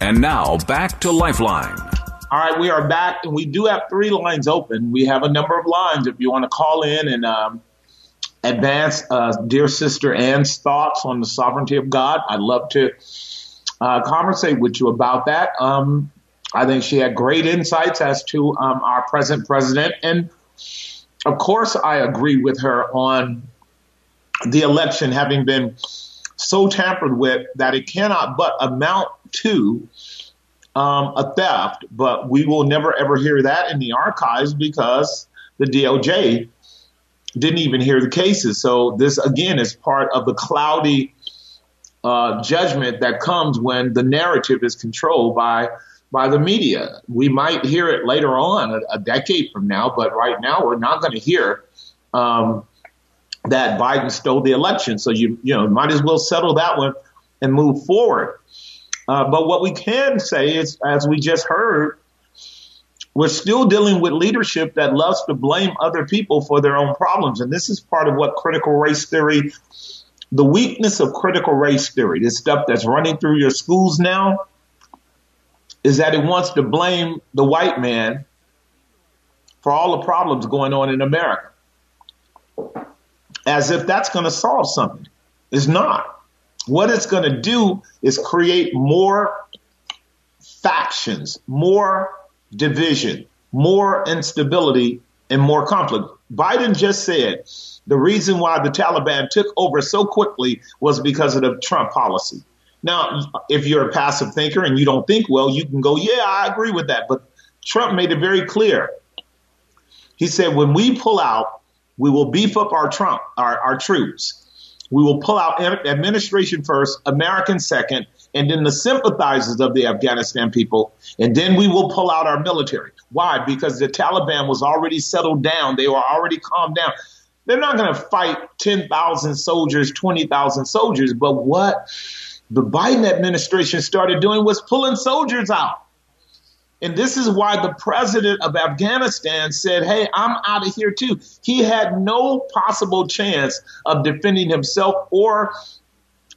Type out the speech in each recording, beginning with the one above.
And now back to Lifeline. All right, we are back, and we do have three lines open. We have a number of lines if you want to call in and um, advance uh, dear sister Ann's thoughts on the sovereignty of God. I'd love to uh, conversate with you about that. Um, I think she had great insights as to um, our present president, and of course, I agree with her on the election having been so tampered with that it cannot but amount to um, a theft. But we will never ever hear that in the archives because the DOJ didn't even hear the cases. So this again is part of the cloudy uh, judgment that comes when the narrative is controlled by by the media. We might hear it later on, a, a decade from now, but right now we're not going to hear um, that Biden stole the election. So you you know might as well settle that one and move forward. Uh, but what we can say is, as we just heard, we're still dealing with leadership that loves to blame other people for their own problems, and this is part of what critical race theory. The weakness of critical race theory, this stuff that's running through your schools now, is that it wants to blame the white man for all the problems going on in America as if that's going to solve something. It's not. What it's going to do is create more factions, more division, more instability, and more conflict. Biden just said the reason why the Taliban took over so quickly was because of the Trump policy. Now, if you're a passive thinker and you don't think well, you can go, yeah, I agree with that. But Trump made it very clear. He said, when we pull out, we will beef up our Trump, our, our troops. We will pull out administration first, American second, and then the sympathizers of the Afghanistan people, and then we will pull out our military. Why? Because the Taliban was already settled down. They were already calmed down. They're not going to fight 10,000 soldiers, 20,000 soldiers. But what the Biden administration started doing was pulling soldiers out. And this is why the president of Afghanistan said, Hey, I'm out of here too. He had no possible chance of defending himself or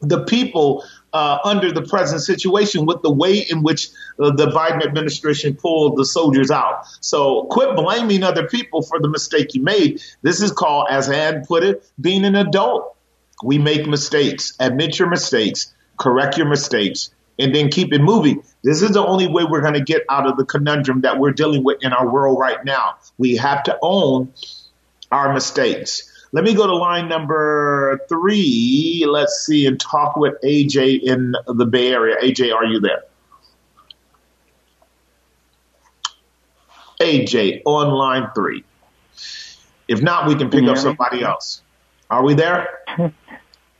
the people uh, under the present situation with the way in which uh, the Biden administration pulled the soldiers out. So quit blaming other people for the mistake you made. This is called, as Ann put it, being an adult. We make mistakes. Admit your mistakes. Correct your mistakes and then keep it moving. This is the only way we're going to get out of the conundrum that we're dealing with in our world right now. We have to own our mistakes. Let me go to line number three. Let's see and talk with AJ in the Bay Area. AJ, are you there? AJ on line three. If not, we can pick can up somebody me? else. Are we there?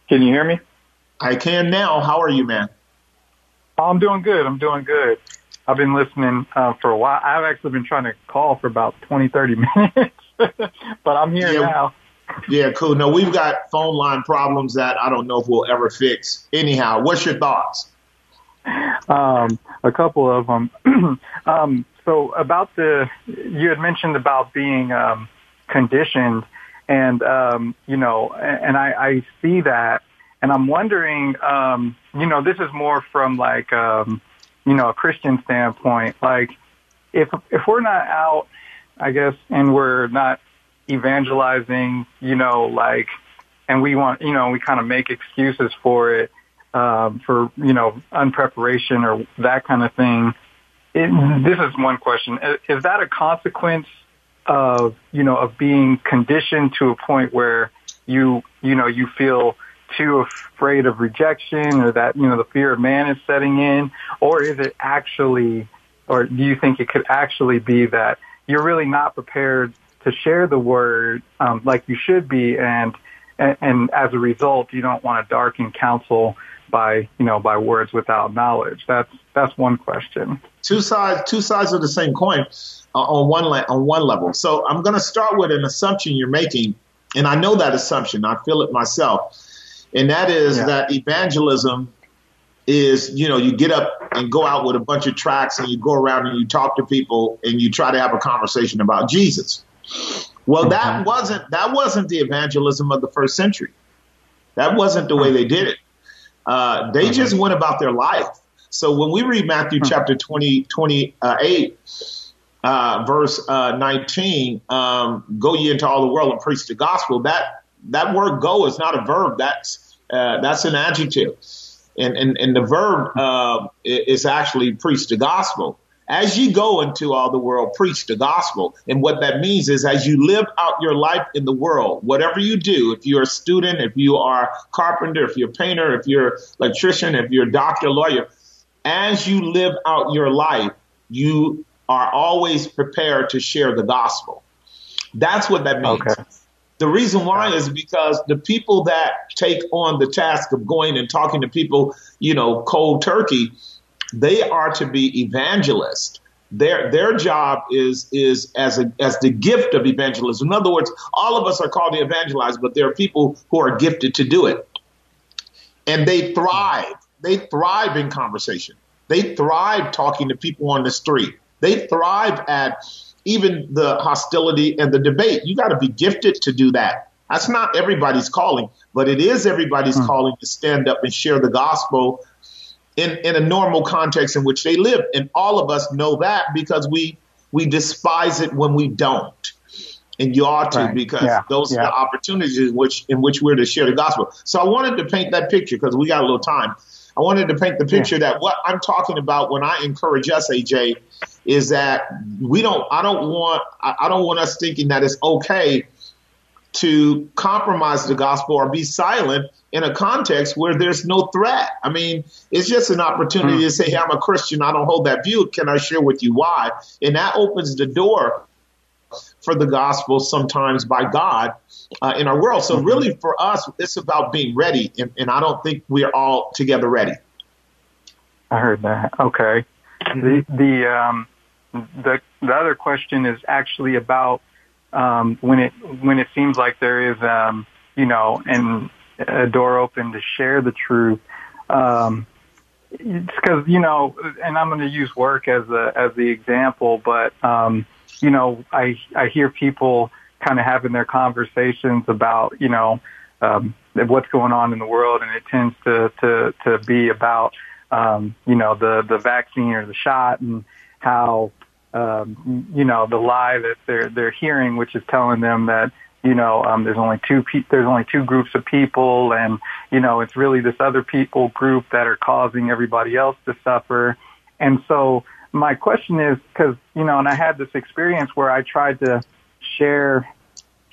Can you hear me? I can now. How are you, man? Oh, I'm doing good. I'm doing good. I've been listening uh, for a while. I've actually been trying to call for about 20, 30 minutes, but I'm here yeah. now. Yeah, cool. No, we've got phone line problems that I don't know if we'll ever fix. Anyhow, what's your thoughts? Um, a couple of them. um, so about the, you had mentioned about being um, conditioned, and um, you know, and I, I see that and I'm wondering, um, you know, this is more from like, um, you know, a Christian standpoint. Like, if if we're not out, I guess, and we're not evangelizing, you know, like, and we want, you know, we kind of make excuses for it, um, for you know, unpreparation or that kind of thing. It, this is one question: is, is that a consequence of you know of being conditioned to a point where you you know you feel too afraid of rejection or that, you know, the fear of man is setting in? Or is it actually, or do you think it could actually be that you're really not prepared to share the word um, like you should be and and, and as a result, you don't want to darken counsel by you know by words without knowledge. That's that's one question. Two sides two sides of the same coin uh, on one le- on one level. So I'm going to start with an assumption you're making, and I know that assumption. I feel it myself, and that is yeah. that evangelism is you know you get up and go out with a bunch of tracks and you go around and you talk to people and you try to have a conversation about Jesus. Well, that mm-hmm. wasn't that wasn't the evangelism of the first century. That wasn't the way they did it. Uh, they mm-hmm. just went about their life. So when we read Matthew hmm. chapter 20, 28, uh, verse uh, 19, um, go ye into all the world and preach the gospel, that, that word go is not a verb. That's, uh, that's an adjective. And, and, and the verb uh, is actually preach the gospel. As you go into all the world, preach the gospel. And what that means is as you live out your life in the world, whatever you do, if you're a student, if you are a carpenter, if you're a painter, if you're an electrician, if you're a doctor, lawyer, as you live out your life, you are always prepared to share the gospel. That's what that means. Okay. The reason why is because the people that take on the task of going and talking to people, you know, cold turkey, they are to be evangelists. Their their job is is as a as the gift of evangelism. In other words, all of us are called to evangelize, but there are people who are gifted to do it, and they thrive. They thrive in conversation. They thrive talking to people on the street. They thrive at even the hostility and the debate. You got to be gifted to do that. That's not everybody's calling, but it is everybody's mm. calling to stand up and share the gospel in, in a normal context in which they live. And all of us know that because we we despise it when we don't. And you ought to right. because yeah. those yeah. are the opportunities in which in which we're to share the gospel. So I wanted to paint that picture because we got a little time. I wanted to paint the picture yeah. that what I'm talking about when I encourage us, AJ, is that we don't I don't want I don't want us thinking that it's okay to compromise the gospel or be silent in a context where there's no threat. I mean, it's just an opportunity mm. to say, hey, I'm a Christian. I don't hold that view. Can I share with you why? And that opens the door for the gospel sometimes by God uh, in our world. So mm-hmm. really for us, it's about being ready. And, and, I don't think we're all together ready. I heard that. Okay. The, the, um, the, the other question is actually about, um, when it, when it seems like there is, um, you know, and a door open to share the truth. Um, because you know, and I'm going to use work as a as the example, but um, you know, I I hear people kind of having their conversations about you know um, what's going on in the world, and it tends to to to be about um, you know the the vaccine or the shot and how um, you know the lie that they're they're hearing, which is telling them that you know, um, there's only two pe- there's only two groups of people, and you know, it's really this other people group that are causing everybody else to suffer. And so, my question is, because you know, and I had this experience where I tried to share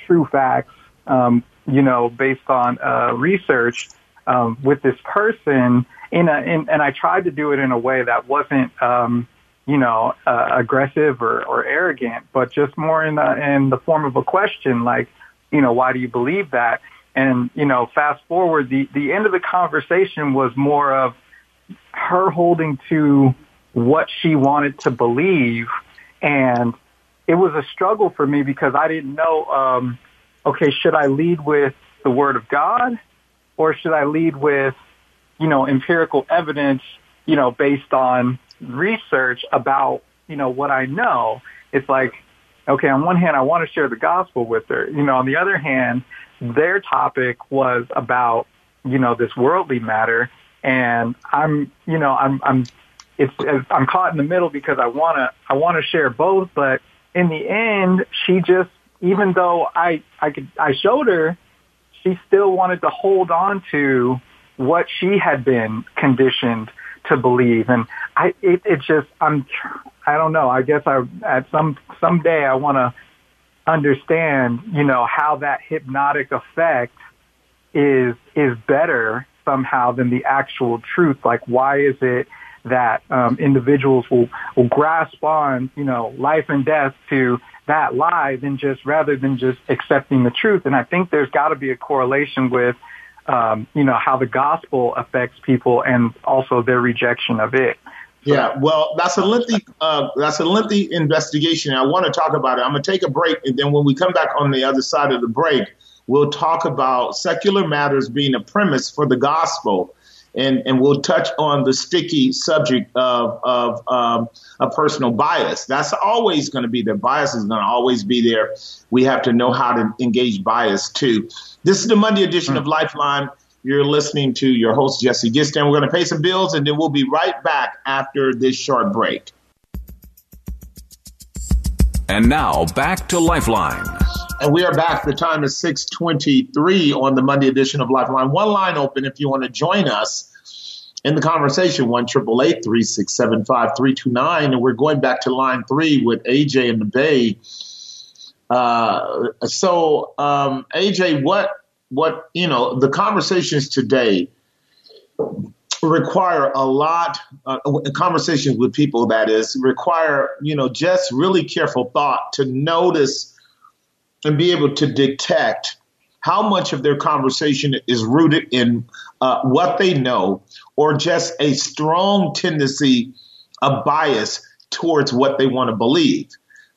true facts, um, you know, based on uh, research um, with this person, in a, in, and I tried to do it in a way that wasn't. Um, you know, uh, aggressive or, or arrogant, but just more in the, in the form of a question like, you know, why do you believe that? And, you know, fast forward, the, the end of the conversation was more of her holding to what she wanted to believe. And it was a struggle for me because I didn't know, um, okay, should I lead with the word of God or should I lead with, you know, empirical evidence, you know, based on research about, you know, what I know? It's like, okay, on one hand, I want to share the gospel with her. You know, on the other hand, their topic was about, you know, this worldly matter. And I'm, you know, I'm, I'm, it's, I'm caught in the middle because I want to, I want to share both. But in the end, she just, even though I, I could, I showed her, she still wanted to hold on to what she had been conditioned to believe. And I, it, it just, I'm, I don't know. I guess I, at some, someday I want to understand, you know, how that hypnotic effect is, is better somehow than the actual truth. Like, why is it that um, individuals will, will grasp on, you know, life and death to that lie than just rather than just accepting the truth. And I think there's got to be a correlation with, um, you know, how the gospel affects people and also their rejection of it. Yeah, well, that's a lengthy uh, that's a lengthy investigation. I want to talk about it. I'm going to take a break, and then when we come back on the other side of the break, we'll talk about secular matters being a premise for the gospel and, and we'll touch on the sticky subject of, of um, a personal bias. That's always going to be there. Bias is going to always be there. We have to know how to engage bias too. This is the Monday edition of Lifeline. You're listening to your host, Jesse Ginsburg. We're going to pay some bills and then we'll be right back after this short break. And now back to Lifeline. And we are back. The time is 623 on the Monday edition of Lifeline. One line open if you want to join us in the conversation, 1 329 And we're going back to line three with AJ in the Bay. Uh, so, um, AJ, what, what, you know, the conversations today require a lot, uh, conversations with people, that is, require, you know, just really careful thought to notice and be able to detect how much of their conversation is rooted in uh, what they know or just a strong tendency, a bias towards what they want to believe.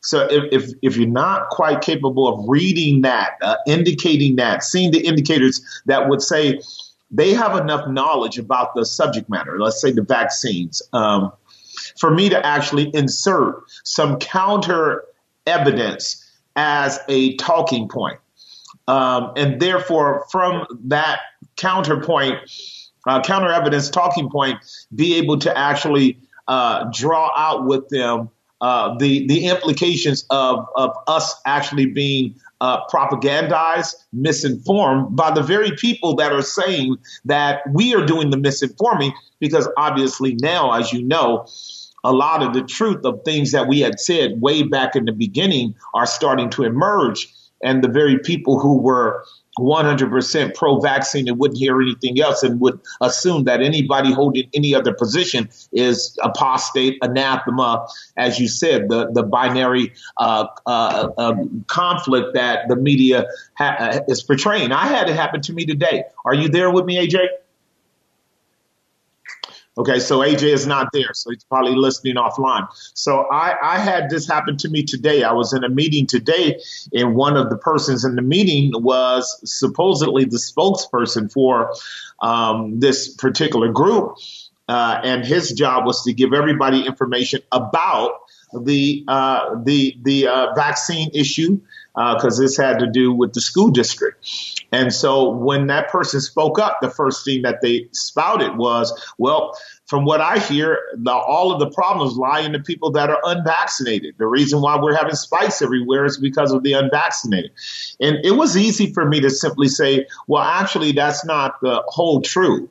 So if, if, if, you're not quite capable of reading that, uh, indicating that, seeing the indicators that would say they have enough knowledge about the subject matter, let's say the vaccines, um, for me to actually insert some counter evidence as a talking point. Um, and therefore, from that counterpoint, uh, counter evidence talking point, be able to actually uh, draw out with them uh, the the implications of of us actually being uh, propagandized, misinformed by the very people that are saying that we are doing the misinforming. Because obviously now, as you know, a lot of the truth of things that we had said way back in the beginning are starting to emerge. And the very people who were 100% pro vaccine and wouldn't hear anything else and would assume that anybody holding any other position is apostate, anathema, as you said, the, the binary uh, uh, uh, conflict that the media ha- is portraying. I had it happen to me today. Are you there with me, AJ? Okay, so AJ is not there, so he's probably listening offline. So I, I had this happen to me today. I was in a meeting today, and one of the persons in the meeting was supposedly the spokesperson for um, this particular group, uh, and his job was to give everybody information about the uh, the the uh, vaccine issue because uh, this had to do with the school district. And so when that person spoke up, the first thing that they spouted was, well, from what I hear, the, all of the problems lie in the people that are unvaccinated. The reason why we're having spikes everywhere is because of the unvaccinated. And it was easy for me to simply say, well, actually, that's not the whole truth.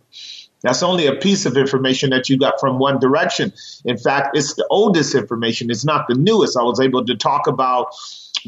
That's only a piece of information that you got from one direction. In fact, it's the oldest information. It's not the newest. I was able to talk about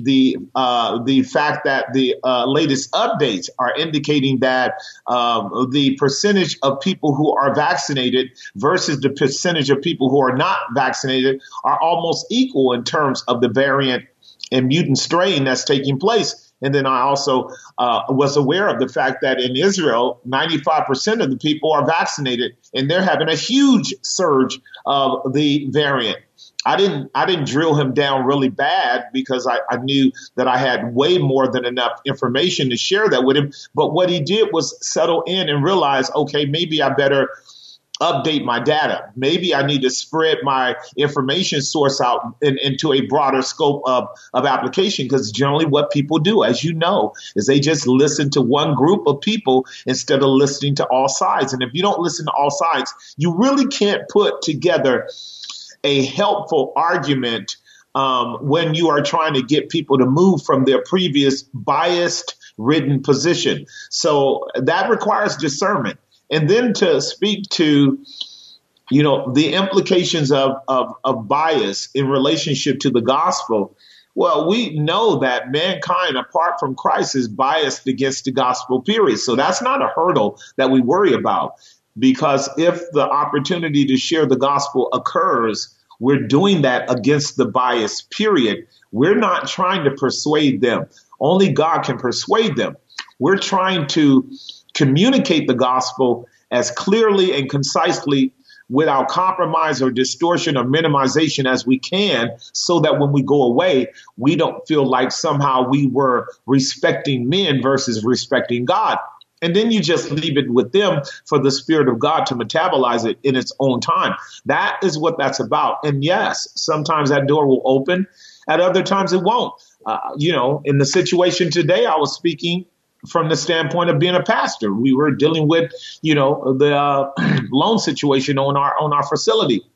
the uh, the fact that the uh, latest updates are indicating that um, the percentage of people who are vaccinated versus the percentage of people who are not vaccinated are almost equal in terms of the variant and mutant strain that's taking place. And then I also uh, was aware of the fact that in Israel, 95% of the people are vaccinated, and they're having a huge surge of the variant. I didn't I didn't drill him down really bad because I, I knew that I had way more than enough information to share that with him. But what he did was settle in and realize, okay, maybe I better update my data. Maybe I need to spread my information source out in, into a broader scope of, of application because generally what people do, as you know, is they just listen to one group of people instead of listening to all sides. And if you don't listen to all sides, you really can't put together a helpful argument um, when you are trying to get people to move from their previous biased ridden position. So that requires discernment. And then to speak to, you know, the implications of, of, of bias in relationship to the gospel. Well, we know that mankind, apart from Christ, is biased against the gospel, period. So that's not a hurdle that we worry about. Because if the opportunity to share the gospel occurs, We're doing that against the bias, period. We're not trying to persuade them. Only God can persuade them. We're trying to communicate the gospel as clearly and concisely without compromise or distortion or minimization as we can so that when we go away, we don't feel like somehow we were respecting men versus respecting God. And then you just leave it with them for the Spirit of God to metabolize it in its own time. That is what that's about. And yes, sometimes that door will open, at other times it won't. Uh, you know, in the situation today, I was speaking from the standpoint of being a pastor. We were dealing with, you know, the uh, loan situation on our on our facility.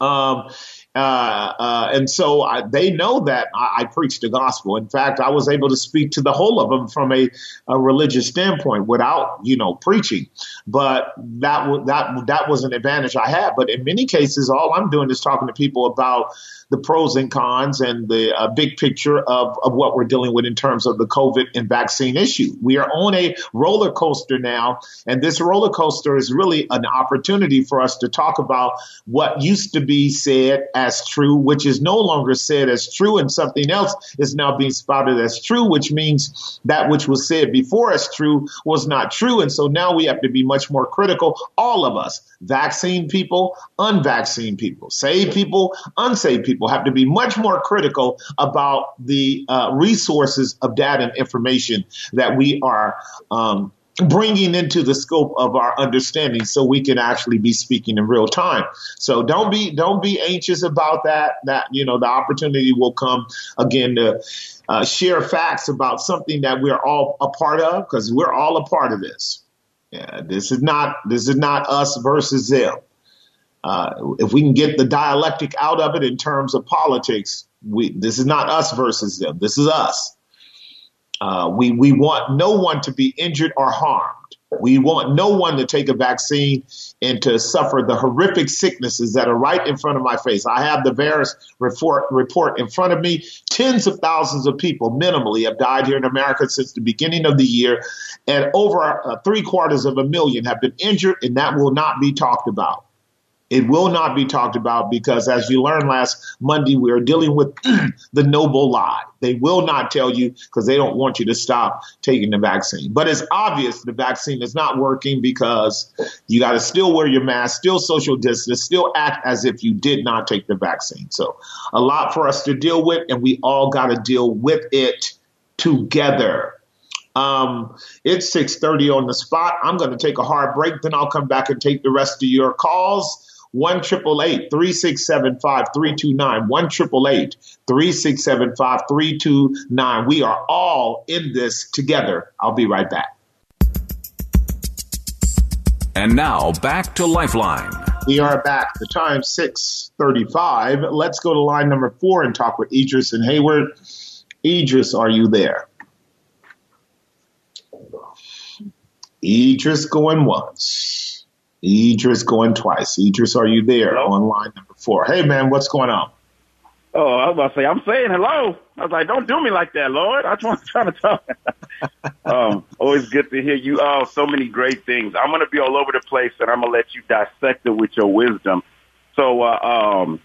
Um, uh, uh, and so I, they know that I, I, preach the gospel. In fact, I was able to speak to the whole of them from a, a religious standpoint without, you know, preaching. But that w- that that was an advantage I had. But in many cases, all I'm doing is talking to people about the pros and cons and the uh, big picture of, of what we're dealing with in terms of the COVID and vaccine issue. We are on a roller coaster now, and this roller coaster is really an opportunity for us to talk about what used to be said as true, which is no longer said as true, and something else is now being spouted as true, which means that which was said before as true was not true. And so now we have to be much more critical, all of us, vaccine people, unvaccinated people, saved people, unsaved people have to be much more critical about the uh, resources of data and information that we are um, bringing into the scope of our understanding so we can actually be speaking in real time so don't be don't be anxious about that that you know the opportunity will come again to uh, share facts about something that we're all a part of because we're all a part of this yeah this is not this is not us versus them uh, if we can get the dialectic out of it in terms of politics, we, this is not us versus them. This is us. Uh, we, we want no one to be injured or harmed. We want no one to take a vaccine and to suffer the horrific sicknesses that are right in front of my face. I have the VAERS report, report in front of me. Tens of thousands of people minimally have died here in America since the beginning of the year, and over uh, three quarters of a million have been injured, and that will not be talked about. It will not be talked about because, as you learned last Monday, we are dealing with the noble lie. They will not tell you because they don't want you to stop taking the vaccine. But it's obvious the vaccine is not working because you got to still wear your mask, still social distance, still act as if you did not take the vaccine. So, a lot for us to deal with, and we all got to deal with it together. Um, it's 6:30 on the spot. I'm going to take a hard break, then I'll come back and take the rest of your calls. 1 3675 329. 1 3675 329. We are all in this together. I'll be right back. And now back to Lifeline. We are back. The time 635. Let's go to line number four and talk with Idris and Hayward. Idris, are you there? Idris going once. Idris going twice. Idris, are you there hello? on line number four? Hey, man, what's going on? Oh, I was about to say, I'm saying hello. I was like, don't do me like that, Lord. I just want to try to talk. um, always good to hear you. Oh, so many great things. I'm going to be all over the place, and I'm going to let you dissect it with your wisdom. So, uh, um,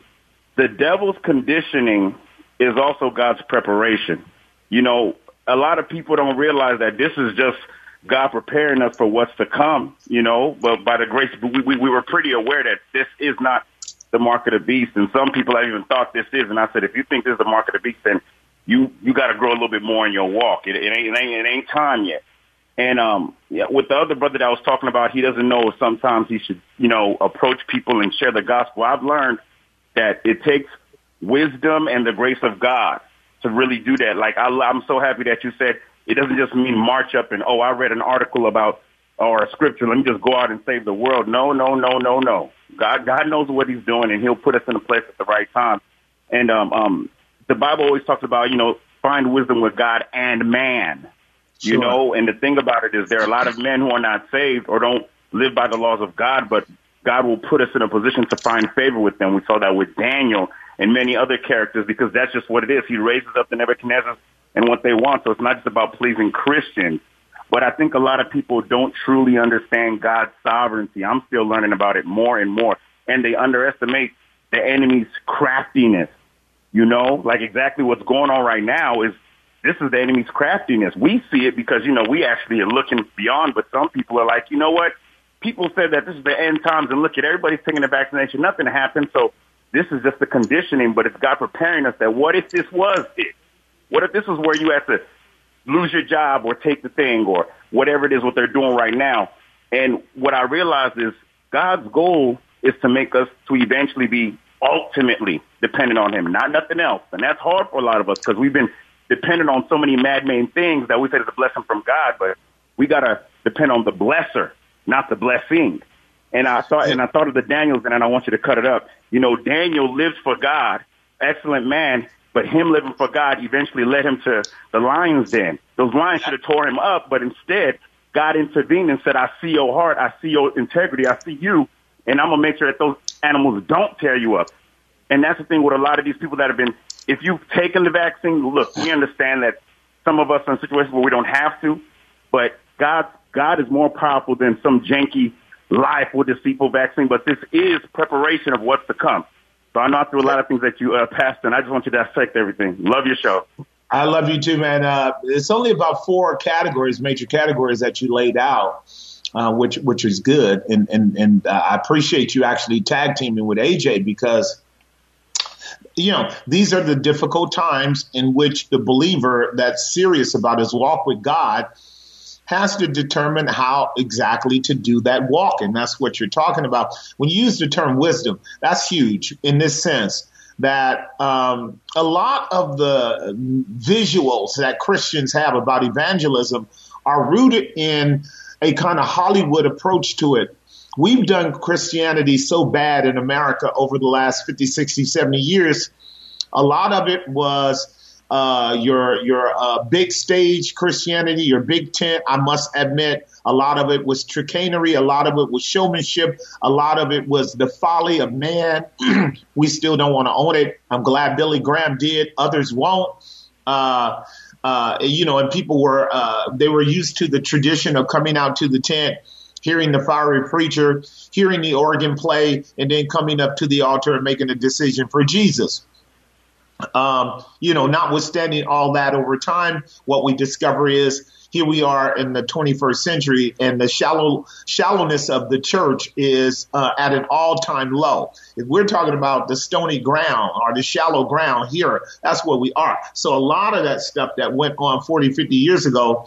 the devil's conditioning is also God's preparation. You know, a lot of people don't realize that this is just – God preparing us for what's to come, you know, but by the grace, we, we, we were pretty aware that this is not the mark of the beast. And some people have even thought this is. And I said, if you think this is the mark of the beast, then you, you got to grow a little bit more in your walk. It, it ain't, it ain't, it ain't time yet. And, um, yeah, with the other brother that I was talking about, he doesn't know sometimes he should, you know, approach people and share the gospel. I've learned that it takes wisdom and the grace of God to really do that. Like I, I'm so happy that you said it doesn't just mean march up and, oh, I read an article about or a scripture. Let me just go out and save the world. No, no, no, no, no. God, God knows what he's doing and he'll put us in a place at the right time. And, um, um, the Bible always talks about, you know, find wisdom with God and man, sure. you know, and the thing about it is there are a lot of men who are not saved or don't live by the laws of God, but God will put us in a position to find favor with them. We saw that with Daniel and many other characters because that's just what it is. He raises up the Nebuchadnezzar and what they want. So it's not just about pleasing Christians. But I think a lot of people don't truly understand God's sovereignty. I'm still learning about it more and more. And they underestimate the enemy's craftiness. You know, like exactly what's going on right now is this is the enemy's craftiness. We see it because, you know, we actually are looking beyond, but some people are like, you know what? People said that this is the end times and look at everybody's taking the vaccination. Nothing happened. So this is just the conditioning, but it's God preparing us that what if this was it? What if this is where you have to lose your job or take the thing or whatever it is what they're doing right now? And what I realized is God's goal is to make us to eventually be ultimately dependent on him, not nothing else. And that's hard for a lot of us because we've been dependent on so many man-made things that we say is a blessing from God, but we got to depend on the blesser, not the blessing. And I thought, and I thought of the Daniels, and I want you to cut it up. You know, Daniel lives for God, excellent man, but him living for God eventually led him to the lion's den. Those lions should have tore him up, but instead, God intervened and said, I see your heart, I see your integrity, I see you, and I'm gonna make sure that those animals don't tear you up. And that's the thing with a lot of these people that have been, if you've taken the vaccine, look, we understand that some of us are in situations where we don't have to, but God, God is more powerful than some janky life with deceitful vaccine, but this is preparation of what's to come. So I know I threw a lot of things at you, uh, Pastor, and I just want you to dissect everything. Love your show. I love you too, man. Uh, it's only about four categories, major categories that you laid out uh, which which is good. And and and uh, I appreciate you actually tag teaming with AJ because you know these are the difficult times in which the believer that's serious about his walk with God has to determine how exactly to do that walk. And that's what you're talking about. When you use the term wisdom, that's huge in this sense that um, a lot of the visuals that Christians have about evangelism are rooted in a kind of Hollywood approach to it. We've done Christianity so bad in America over the last 50, 60, 70 years. A lot of it was uh, your your uh, big stage Christianity, your big tent. I must admit, a lot of it was chicanery. A lot of it was showmanship. A lot of it was the folly of man. we still don't want to own it. I'm glad Billy Graham did. Others won't. Uh, uh, you know, and people were uh, they were used to the tradition of coming out to the tent, hearing the fiery preacher, hearing the organ play, and then coming up to the altar and making a decision for Jesus. Um, you know, notwithstanding all that over time, what we discover is here we are in the 21st century, and the shallow shallowness of the church is uh, at an all-time low. If we're talking about the stony ground or the shallow ground here, that's where we are. So a lot of that stuff that went on 40, 50 years ago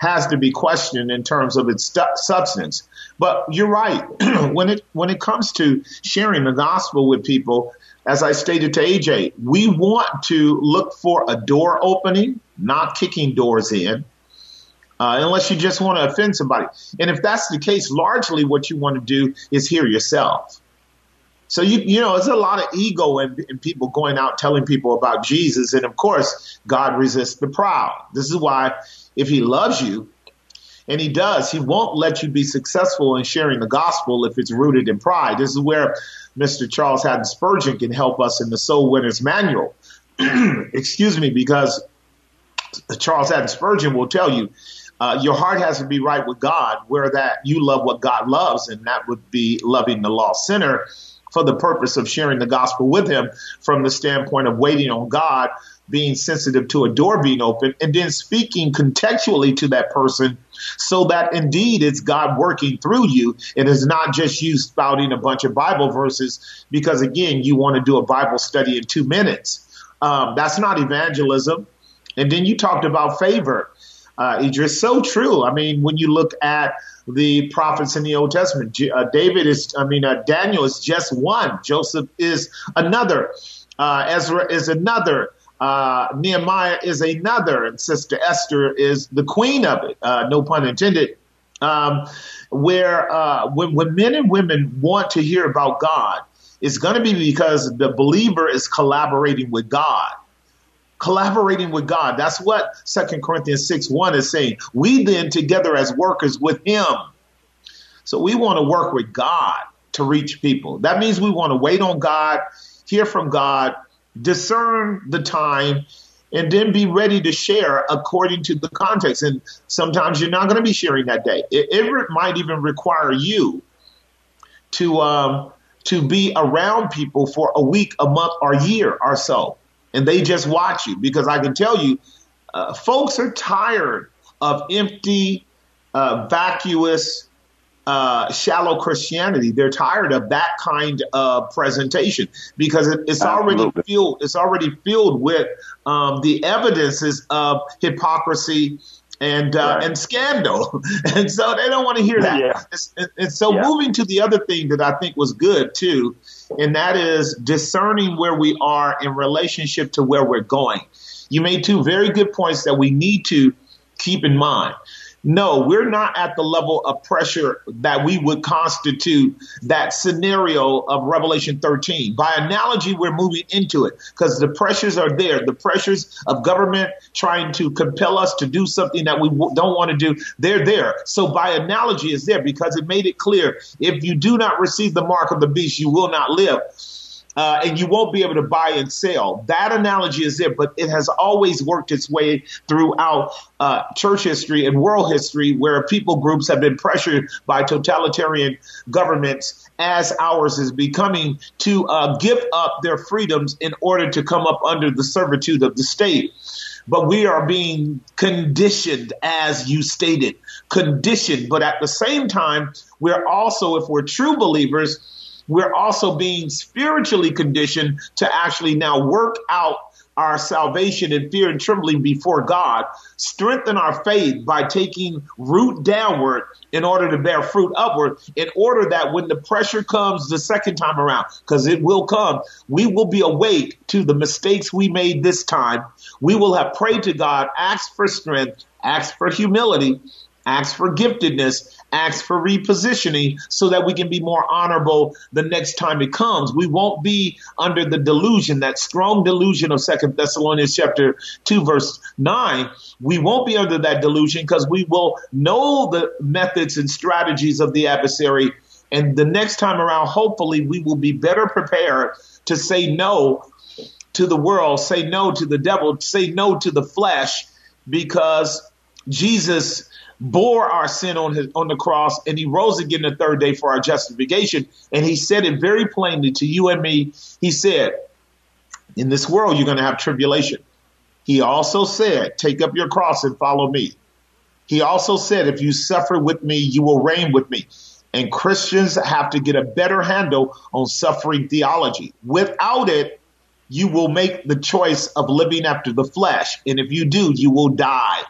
has to be questioned in terms of its stu- substance. But you're right. when it when it comes to sharing the gospel with people, as I stated to AJ, we want to look for a door opening, not kicking doors in uh, unless you just want to offend somebody. And if that's the case, largely what you want to do is hear yourself. So you you know, there's a lot of ego in, in people going out telling people about Jesus, and of course, God resists the proud. This is why, if He loves you, and He does, He won't let you be successful in sharing the gospel if it's rooted in pride. This is where Mr. Charles Haddon Spurgeon can help us in the Soul Winners Manual. Excuse me, because Charles Haddon Spurgeon will tell you uh, your heart has to be right with God, where that you love what God loves, and that would be loving the lost sinner for the purpose of sharing the gospel with him from the standpoint of waiting on God, being sensitive to a door being open, and then speaking contextually to that person so that indeed it's God working through you. and It is not just you spouting a bunch of Bible verses because, again, you want to do a Bible study in two minutes. Um, that's not evangelism. And then you talked about favor uh, Idris. So true. I mean, when you look at the prophets in the Old Testament, uh, David is, I mean, uh, Daniel is just one. Joseph is another. Uh, Ezra is another. Uh, Nehemiah is another. And Sister Esther is the queen of it. Uh, no pun intended. Um, where uh, when, when men and women want to hear about God, it's going to be because the believer is collaborating with God collaborating with God. That's what Second Corinthians 6 1 is saying. We then together as workers with Him. So we want to work with God to reach people. That means we want to wait on God, hear from God, discern the time, and then be ready to share according to the context. And sometimes you're not going to be sharing that day. It, it might even require you to um, to be around people for a week, a month, or a year or so. And they just watch you because I can tell you, uh, folks are tired of empty, uh, vacuous, uh, shallow Christianity. They're tired of that kind of presentation because it, it's Absolutely. already filled. It's already filled with um, the evidences of hypocrisy and uh, right. and scandal, and so they don't want to hear that. Yeah. And, so yeah. moving to the other thing that I think was good too, and that is discerning where we are in relationship to where we're going. You made two very good points that we need to keep in mind. No, we're not at the level of pressure that we would constitute that scenario of Revelation 13. By analogy, we're moving into it because the pressures are there. The pressures of government trying to compel us to do something that we don't want to do, they're there. So by analogy is there because it made it clear if you do not receive the mark of the beast, you will not live uh, and you won't be able to buy and sell. That analogy is there, but it has always worked its way throughout uh, church history and world history where people groups have been pressured by totalitarian governments as ours is becoming to uh, give up their freedoms in order to come up under the servitude of the state. But we are being conditioned, as you stated, conditioned. But at the same time, we're also, if we're true believers, we're also being spiritually conditioned to actually now work out our salvation in fear and trembling before God, strengthen our faith by taking root downward in order to bear fruit upward, in order that when the pressure comes the second time around, because it will come, we will be awake to the mistakes we made this time. We will have prayed to God, asked for strength, asked for humility, asked for giftedness, ask for repositioning so that we can be more honorable the next time it comes. We won't be under the delusion, that strong delusion of Second Thessalonians chapter 2 verse 9. We won't be under that delusion because we will know the methods and strategies of the adversary. And the next time around, hopefully we will be better prepared to say no to the world, say no to the devil, say no to the flesh because Jesus bore our sin on his on the cross and he rose again the third day for our justification. And he said it very plainly to you and me. He said in this world you're going to have tribulation. He also said take up your cross and follow me. He also said if you suffer with me you will reign with me. And christians have to get a better handle on suffering theology. Without it you will make the choice of living after the flesh. And if you do you will die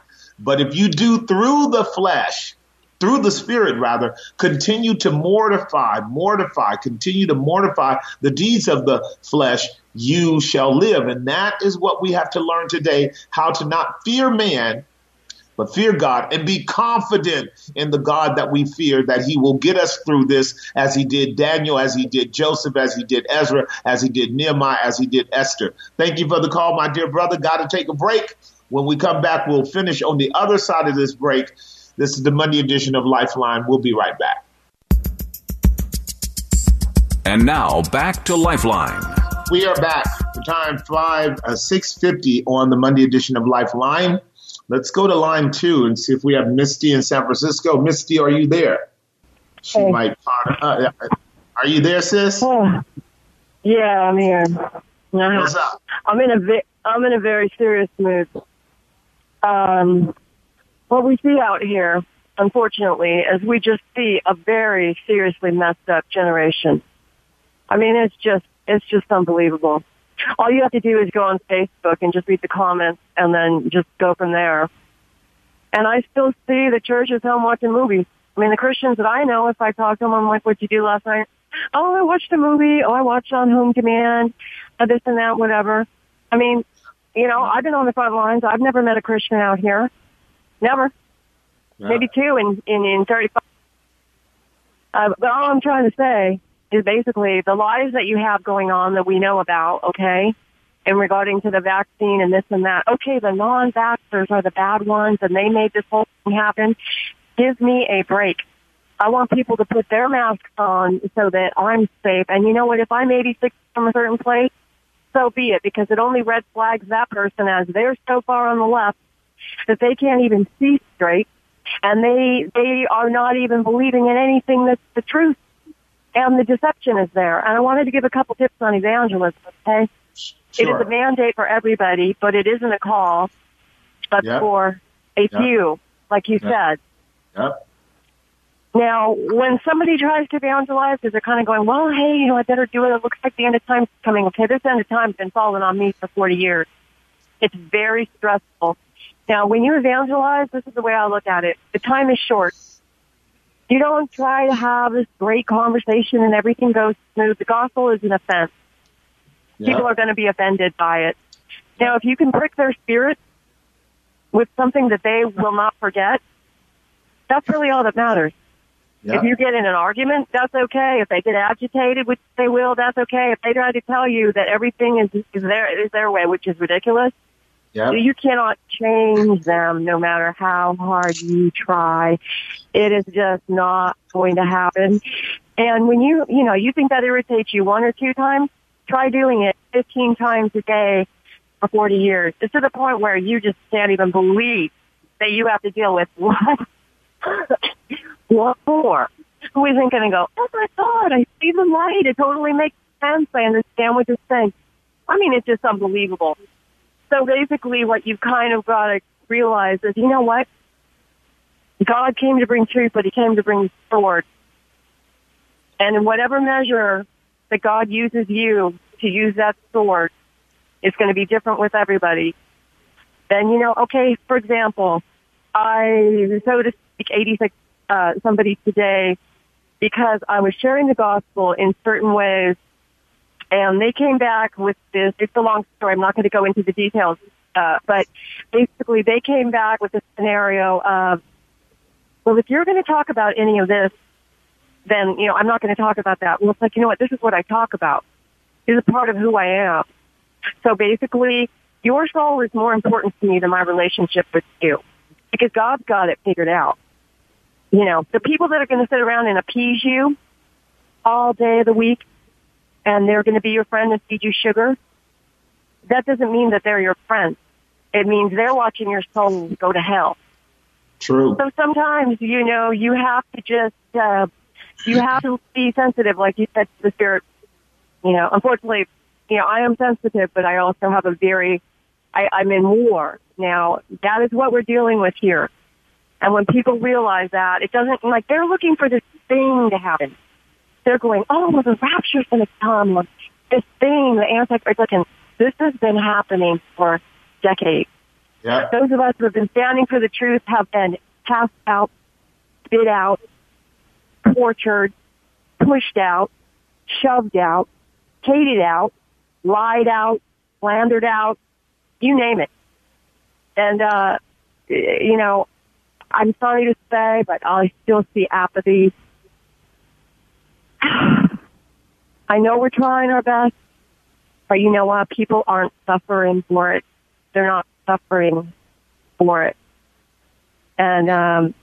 but if you do through the flesh, through the spirit rather, continue to mortify, mortify, continue to mortify the deeds of the flesh, you shall live. And that is what we have to learn today, how to not fear man, but fear God and be confident in the God that we fear that he will get us through this as he did Daniel, as he did Joseph, as he did Ezra, as he did Nehemiah, as he did Esther. Thank you for the call, my dear brother. Got to take a break. When we come back, we'll finish on the other side of this break. This is the Monday edition of Lifeline. We'll be right back. And now back to Lifeline. We are back. The time five uh, six fifty on the Monday edition of Lifeline. Let's go to line two and see if we have Misty in San Francisco. Misty, are you there? She hey. might. Uh, are you there, sis? Oh, yeah, I'm here. Uh-huh. What's up? I'm in a vi- I'm in a very serious mood um, what we see out here, unfortunately, is we just see a very seriously messed up generation. I mean, it's just, it's just unbelievable. All you have to do is go on Facebook and just read the comments and then just go from there. And I still see the churches home watching movies. I mean, the Christians that I know, if I talk to them, I'm like, what'd you do last night? Oh, I watched a movie. Oh, I watched on home demand, uh, this and that, whatever. I mean, you know, I've been on the front lines. I've never met a Christian out here. Never. Yeah. Maybe two in, in, in 35. Uh, but all I'm trying to say is basically the lies that you have going on that we know about, okay, in regarding to the vaccine and this and that. Okay, the non-vaxxers are the bad ones and they made this whole thing happen. Give me a break. I want people to put their masks on so that I'm safe. And you know what? If I'm 86 from a certain place, so be it because it only red flags that person as they're so far on the left that they can't even see straight and they they are not even believing in anything that's the truth. and the deception is there. And I wanted to give a couple tips on evangelism, okay? Sure. It is a mandate for everybody, but it isn't a call, but Yep. for a Yep. few, like you Yep. said. Yep. Now, when somebody tries to evangelize, because they're kind of going, well, hey, you know, I better do it. It looks like the end of time's coming. Okay, this end of time's been falling on me for 40 years. It's very stressful. Now, when you evangelize, this is the way I look at it. The time is short. You don't try to have this great conversation and everything goes smooth. The gospel is an offense. People are going to be offended by it. Now, if you can prick their spirit with something that they will not forget, that's really all that matters. Yeah. If you get in an argument, that's okay. If they get agitated, which they will, that's okay. If they try to tell you that everything is, is their is their way, which is ridiculous, Yeah. you cannot change them no matter how hard you try. It is just not going to happen. And when you, you know, you think that irritates you one or two times, try doing it 15 times a day for 40 years. It's to the point where you just can't even believe that you have to deal with what, what for? Who isn't going to go, oh my God, I see the light. It totally makes sense. I understand what you're saying. I mean, it's just unbelievable. So basically what you've kind of got to realize is, you know what? God came to bring truth, but he came to bring sword. And in whatever measure that God uses you to use that sword, it's going to be different with everybody. Then, you know, okay, for example, I, so to speak, 86, uh, somebody today because I was sharing the gospel in certain ways and they came back with this. It's a long story. I'm not going to go into the details, uh, but basically, they came back with a scenario of, well, if you're going to talk about any of this, then you know I'm not going to talk about that. Well, it's like you know what? This is what I talk about. This is a part of who I am. So basically, your soul is more important to me than my relationship with you, because God's got it figured out. You know, the people that are going to sit around and appease you all day of the week and they're going to be your friend and feed you sugar, that doesn't mean that they're your friend. It means they're watching your soul go to hell. True. So sometimes, you know, you have to just, uh, you have to be sensitive, like you said, to the spirit. You know, unfortunately, you know, I am sensitive, but I also have a very, I, I'm in war. Now, that is what we're dealing with here. And when people realize that, it doesn't, like, they're looking for this thing to happen they're going, oh, well, the rapture's going to come. Or this thing, the Antichrist. Looking, this has been happening for decades. Yeah. Those of us who have been standing for the truth have been cast out, spit out, tortured, pushed out, shoved out, hated out, lied out, slandered out, you name it. And, uh, you know, I'm sorry to say, but I still see apathy I know we're trying our best, but you know what? People aren't suffering for it. They're not suffering for it. And, um,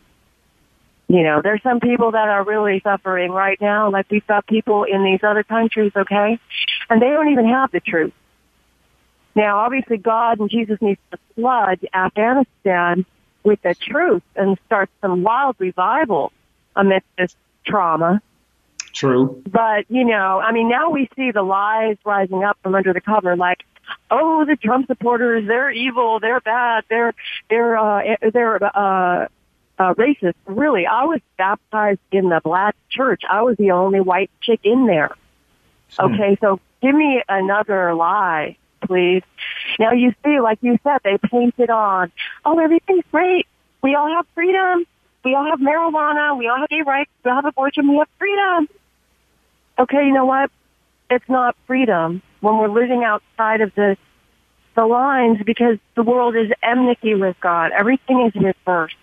you know, there's some people that are really suffering right now, like we've got people in these other countries, okay? And they don't even have the truth. Now, obviously, God and Jesus needs to flood Afghanistan with the truth and start some wild revival amidst this trauma. True. But, you know, I mean, now we see the lies rising up from under the cover like, oh, the Trump supporters, they're evil, they're bad, they're, they're, uh, they're, uh, uh, racist. Really, I was baptized in the black church. I was the only white chick in there. Okay, so give me another lie, please. Now you see, like you said, they painted on, oh, everything's great. We all have freedom. We all have marijuana. We all have gay rights. We all have abortion. We have freedom. Okay, you know what? It's not freedom when we're living outside of the the lines because the world is enmity with God. Everything is reversed.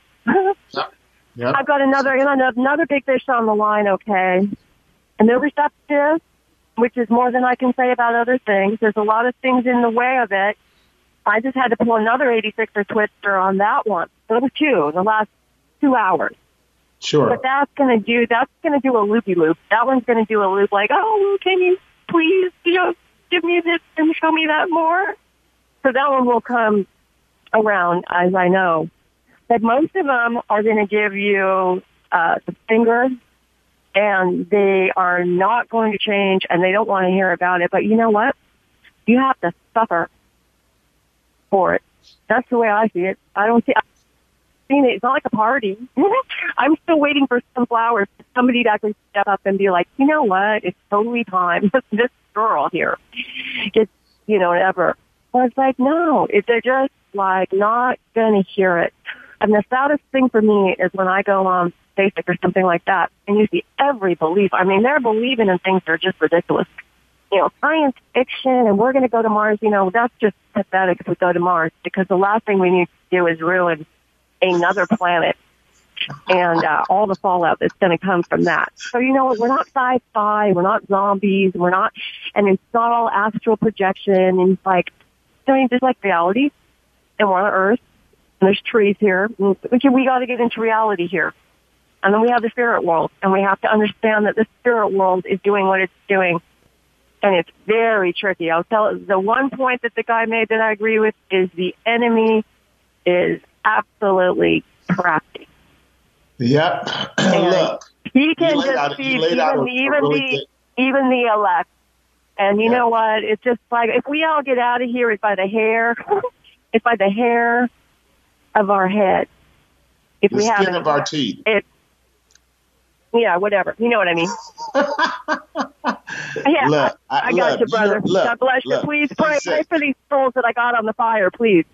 Yeah. I've got another another big fish on the line, okay? And they're receptive, which is more than I can say about other things. There's a lot of things in the way of it. I just had to pull another 86er twister on that one. So was two in the last two hours. Sure. But that's gonna do that's gonna do a loopy loop. That one's gonna do a loop like, oh, can you please, you know, give me this and show me that more? So that one will come around, as I know. But most of them are going to give you uh, the finger and they are not going to change and they don't want to hear about it. But you know what? You have to suffer for it. That's the way I see it. I don't see, I've seen it. It's not like a party. I'm still waiting for some flowers. Somebody to actually step up and be like, you know what? It's totally time. this girl here gets, you know, whatever. I was like, no, they're just like not going to hear it. And the saddest thing for me is when I go on Facebook or something like that and you see every belief. I mean, they're believing in things that are just ridiculous. You know, science fiction and we're going to go to Mars, you know, that's just pathetic if we go to Mars because the last thing we need to do is ruin another planet and uh, all the fallout that's going to come from that. So you know? We're not sci-fi. We're not zombies. We're not, and it's not all astral projection. And like, I mean, just like reality, and we're on Earth, there's trees here. We, we got to get into reality here. And then we have the spirit world, and we have to understand that the spirit world is doing what it's doing. And it's very tricky. I'll tell the one point that the guy made that I agree with is the enemy is absolutely crafty. Yep. Look, he can just see even, the, even really the even the elect. And you know what? It's just like if we all get out of here, it's by the hair. it's by the hair of our head. If the we have of our teeth. It, yeah, whatever. You know what I mean. yeah, look, I, I, got look, you, brother. Look, God bless you. Please pray, pray for these souls that I got on the fire, please.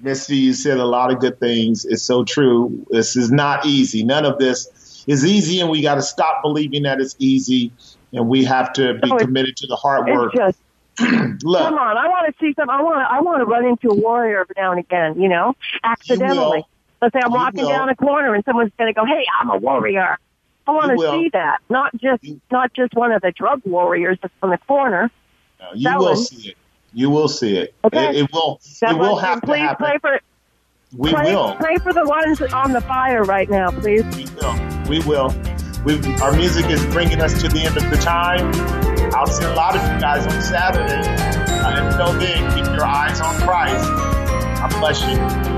Missy, you said a lot of good things. It's so true. This is not easy. None of this is easy, and we got to stop believing that it's easy, and we have to be no, committed to the hard work. Just, Look, come on, I want to see some. I want to. I want to run into a warrior every now and again. You know, accidentally. Let's say I'm you walking down a corner and someone's going to go, "Hey, I'm a warrior." I want to see that, not just you, not just one of the drug warriors that's on the corner. No, you that will one. see it. You will see it. Okay. It, it will. That it will have please to happen. Pray for, we pray, will. Pray for the ones on the fire right now, please. We will. We will. We, our music is bringing us to the end of the time. I'll see a lot of you guys on Saturday. Uh, until then, keep your eyes on Christ. I bless you.